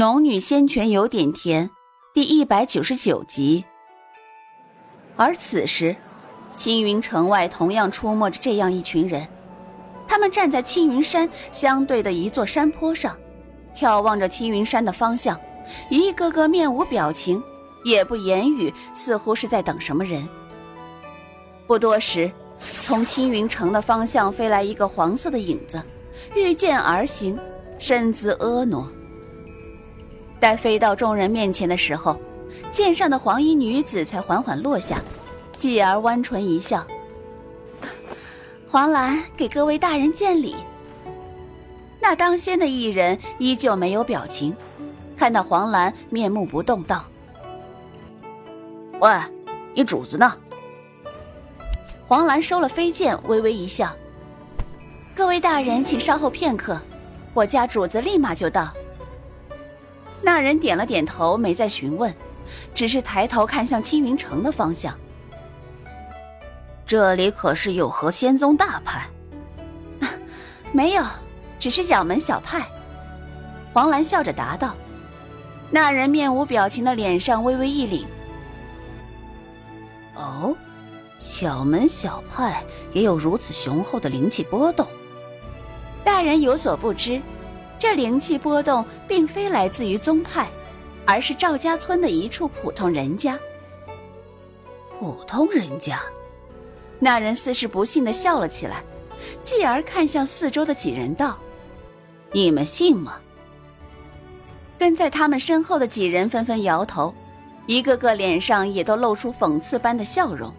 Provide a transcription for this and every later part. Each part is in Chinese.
农女仙泉有点甜，第一百九十九集。而此时，青云城外同样出没着这样一群人，他们站在青云山相对的一座山坡上，眺望着青云山的方向，一个个面无表情，也不言语，似乎是在等什么人。不多时，从青云城的方向飞来一个黄色的影子，御剑而行，身姿婀娜。待飞到众人面前的时候，剑上的黄衣女子才缓缓落下，继而弯唇一笑：“黄兰给各位大人见礼。”那当先的一人依旧没有表情，看到黄兰面目不动，道：“喂，你主子呢？”黄兰收了飞剑，微微一笑：“各位大人，请稍后片刻，我家主子立马就到。”那人点了点头，没再询问，只是抬头看向青云城的方向。这里可是有何仙宗大派？没有，只是小门小派。黄兰笑着答道。那人面无表情的脸上微微一凛。哦，小门小派也有如此雄厚的灵气波动？大人有所不知。这灵气波动并非来自于宗派，而是赵家村的一处普通人家。普通人家，那人似是不信的笑了起来，继而看向四周的几人道：“你们信吗？”跟在他们身后的几人纷纷摇头，一个个脸上也都露出讽刺般的笑容。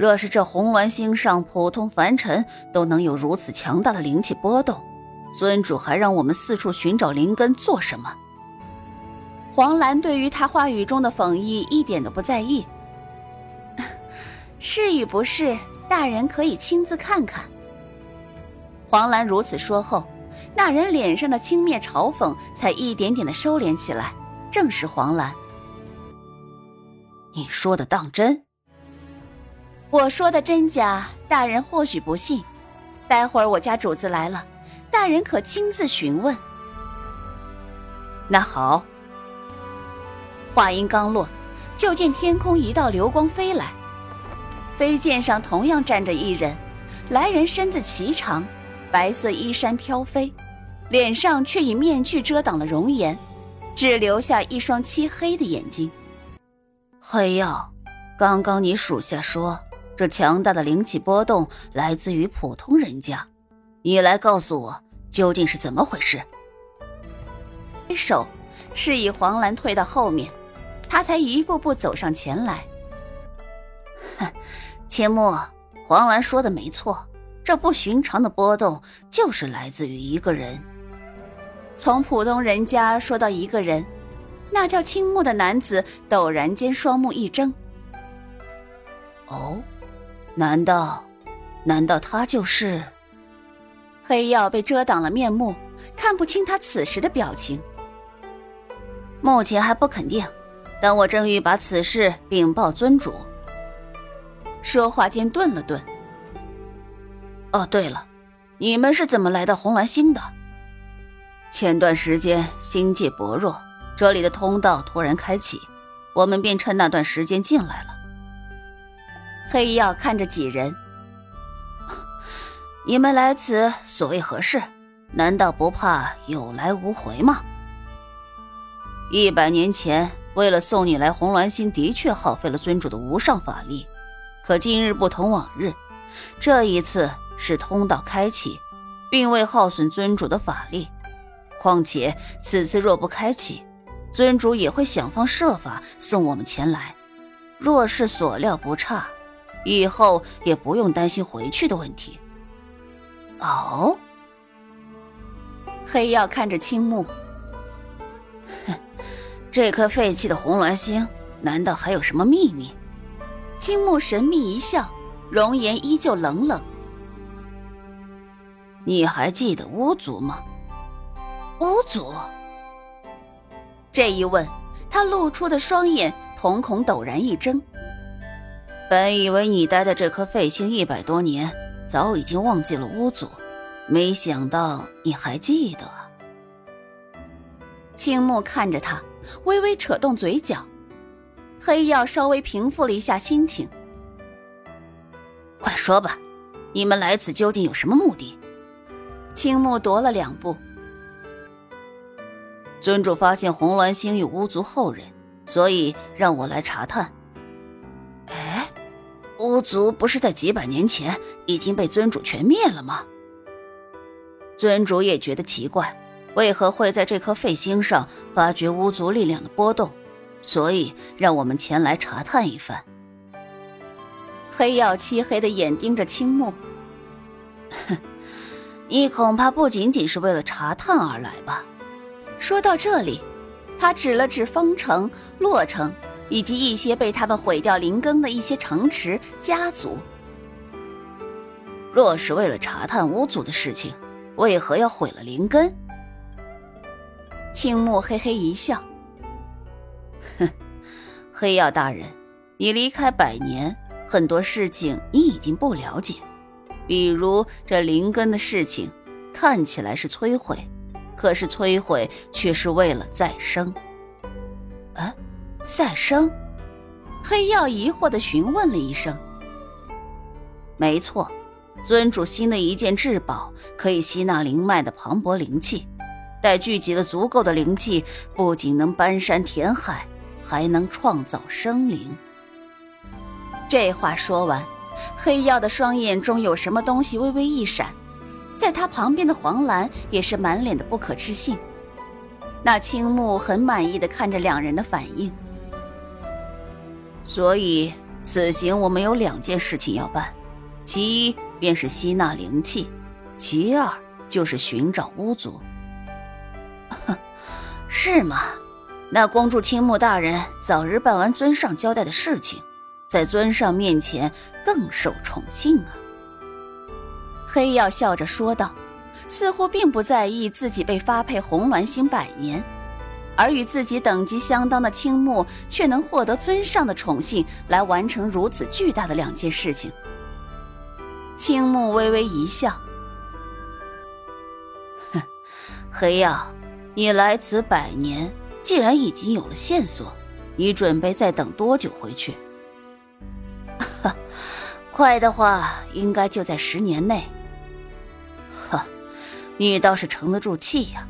若是这红鸾星上普通凡尘都能有如此强大的灵气波动，尊主还让我们四处寻找灵根做什么？黄兰对于他话语中的讽意一点都不在意。是与不是，大人可以亲自看看。黄兰如此说后，那人脸上的轻蔑嘲讽才一点点的收敛起来。正是黄兰，你说的当真？我说的真假，大人或许不信。待会儿我家主子来了。大人可亲自询问。那好。话音刚落，就见天空一道流光飞来，飞剑上同样站着一人。来人身子颀长，白色衣衫飘飞，脸上却以面具遮挡了容颜，只留下一双漆黑的眼睛。黑曜，刚刚你属下说这强大的灵气波动来自于普通人家。你来告诉我究竟是怎么回事？挥手示意黄兰退到后面，他才一步步走上前来。哼，千木，黄兰说的没错，这不寻常的波动就是来自于一个人。从普通人家说到一个人，那叫青木的男子陡然间双目一睁。哦，难道，难道他就是？黑曜被遮挡了面目，看不清他此时的表情。目前还不肯定，等我正欲把此事禀报尊主。说话间顿了顿。哦，对了，你们是怎么来到红鸾星的？前段时间星界薄弱，这里的通道突然开启，我们便趁那段时间进来了。黑曜看着几人。你们来此所谓何事？难道不怕有来无回吗？一百年前，为了送你来红鸾星，的确耗费了尊主的无上法力。可今日不同往日，这一次是通道开启，并未耗损尊主的法力。况且此次若不开启，尊主也会想方设法送我们前来。若是所料不差，以后也不用担心回去的问题。哦，黑曜看着青木，哼，这颗废弃的红鸾星，难道还有什么秘密？青木神秘一笑，容颜依旧冷冷。你还记得巫族吗？巫族？这一问，他露出的双眼瞳孔陡然一睁。本以为你待在这颗废星一百多年。早已经忘记了巫族，没想到你还记得。青木看着他，微微扯动嘴角。黑曜稍微平复了一下心情。快说吧，你们来此究竟有什么目的？青木踱了两步。尊主发现红鸾星有巫族后人，所以让我来查探。巫族不是在几百年前已经被尊主全灭了吗？尊主也觉得奇怪，为何会在这颗废星上发觉巫族力量的波动，所以让我们前来查探一番。黑曜漆黑的眼盯着青木，哼，你恐怕不仅仅是为了查探而来吧？说到这里，他指了指方城、洛城以及一些被他们毁掉灵根的一些城池家族。若是为了查探巫族的事情，为何要毁了灵根？青木嘿嘿一笑，哼，黑曜大人，你离开百年，很多事情你已经不了解，比如这灵根的事情，看起来是摧毁，可是摧毁却是为了再生。啊，再生？黑曜疑惑的询问了一声。没错。尊主新的一件至宝，可以吸纳灵脉的磅礴灵气。待聚集了足够的灵气，不仅能搬山填海，还能创造生灵。这话说完，黑曜的双眼中有什么东西微微一闪，在他旁边的黄兰也是满脸的不可置信。那青木很满意的看着两人的反应。所以，此行我们有两件事情要办，其一。便是吸纳灵气，其二就是寻找巫族。是吗？那恭祝青木大人早日办完尊上交代的事情，在尊上面前更受宠幸啊！黑曜笑着说道，似乎并不在意自己被发配红鸾星百年，而与自己等级相当的青木却能获得尊上的宠幸，来完成如此巨大的两件事情。青木微微一笑，哼，黑曜，你来此百年，既然已经有了线索，你准备再等多久回去？快的话，应该就在十年内。哈，你倒是沉得住气呀！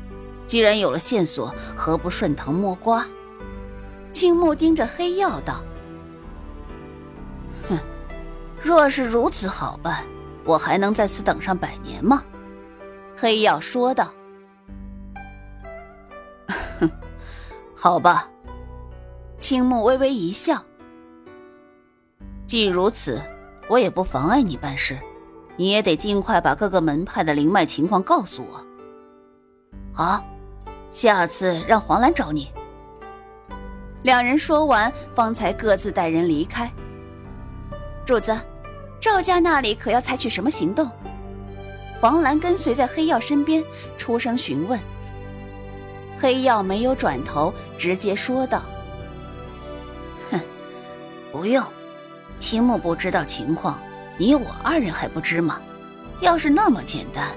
既然有了线索，何不顺藤摸瓜？青木盯着黑曜道：“哼，若是如此好办。”我还能在此等上百年吗？黑曜说道。哼，好吧。青木微微一笑。既如此，我也不妨碍你办事。你也得尽快把各个门派的灵脉情况告诉我。好，下次让黄兰找你。两人说完，方才各自带人离开。主子。赵家那里可要采取什么行动？黄兰跟随在黑曜身边，出声询问。黑曜没有转头，直接说道：“哼，不用。青木不知道情况，你我二人还不知吗？要是那么简单，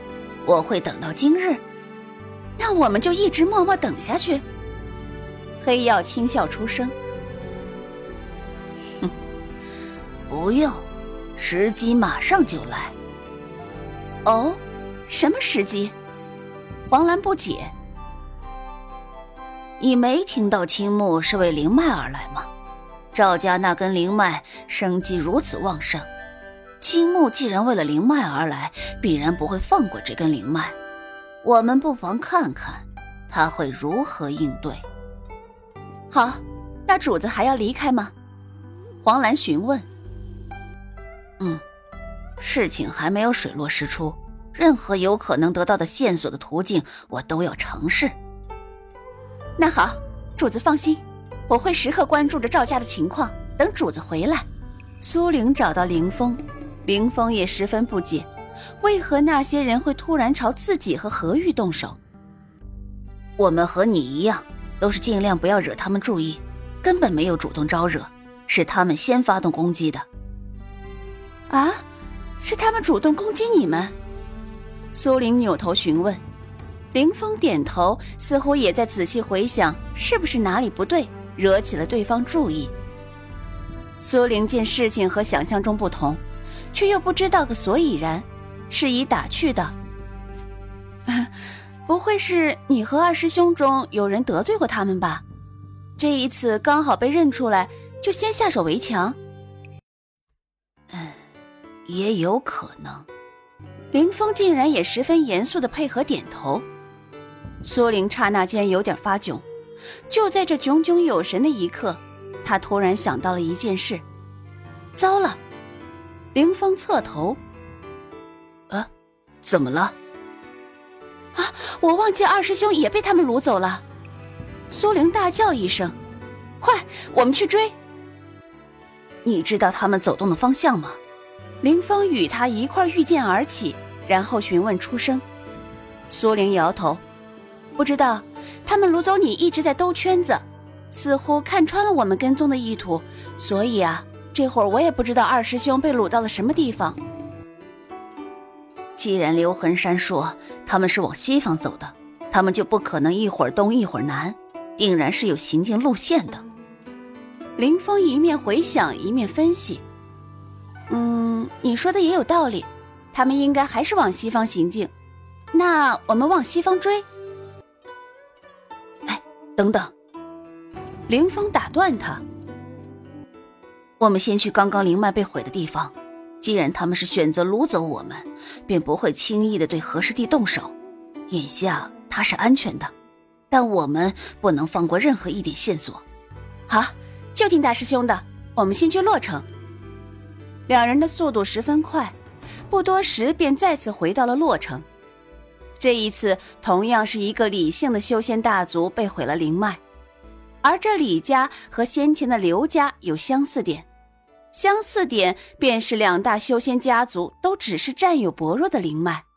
我会等到今日。那我们就一直默默等下去。”黑曜轻笑出声：“哼，不用。”时机马上就来。哦，什么时机？黄兰不解。你没听到青木是为灵脉而来吗？赵家那根灵脉生机如此旺盛，青木既然为了灵脉而来，必然不会放过这根灵脉。我们不妨看看他会如何应对。好，那主子还要离开吗？黄兰询问。嗯，事情还没有水落石出，任何有可能得到的线索的途径，我都要尝试。那好，主子放心，我会时刻关注着赵家的情况，等主子回来。苏玲找到林峰，林峰也十分不解，为何那些人会突然朝自己和何玉动手？我们和你一样，都是尽量不要惹他们注意，根本没有主动招惹，是他们先发动攻击的。啊，是他们主动攻击你们？苏玲扭头询问。林峰点头，似乎也在仔细回想，是不是哪里不对，惹起了对方注意。苏玲见事情和想象中不同，却又不知道个所以然，是以打趣的：“ 不会是你和二师兄中有人得罪过他们吧？这一次刚好被认出来，就先下手为强。”“嗯，也有可能。”林峰竟然也十分严肃的配合点头。苏玲刹那间有点发窘，就在这炯炯有神的一刻，他突然想到了一件事。糟了！林峰侧头，怎么了？啊，我忘记二师兄也被他们掳走了。苏玲大叫一声：“快，我们去追！”你知道他们走动的方向吗？凌风与他一块御剑而起，然后询问出声。苏玲摇头。不知道，他们掳走你一直在兜圈子，似乎看穿了我们跟踪的意图，所以啊，这会儿我也不知道二师兄被掳到了什么地方。既然刘恒山说他们是往西方走的，他们就不可能一会儿东一会儿南，定然是有行进路线的。林峰一面回想一面分析：“嗯，你说的也有道理，他们应该还是往西方行进，那我们往西方追。”哎等等，林峰打断他。我们先去刚刚灵脉被毁的地方。既然他们是选择掳走我们，便不会轻易的对何师弟动手。眼下他是安全的，但我们不能放过任何一点线索。好，就听大师兄的。我们先去洛城。两人的速度十分快，不多时便再次回到了洛城。这一次同样是一个李姓的修仙大族被毁了灵脉，而这李家和先前的刘家有相似点，相似点便是两大修仙家族都只是占有薄弱的灵脉。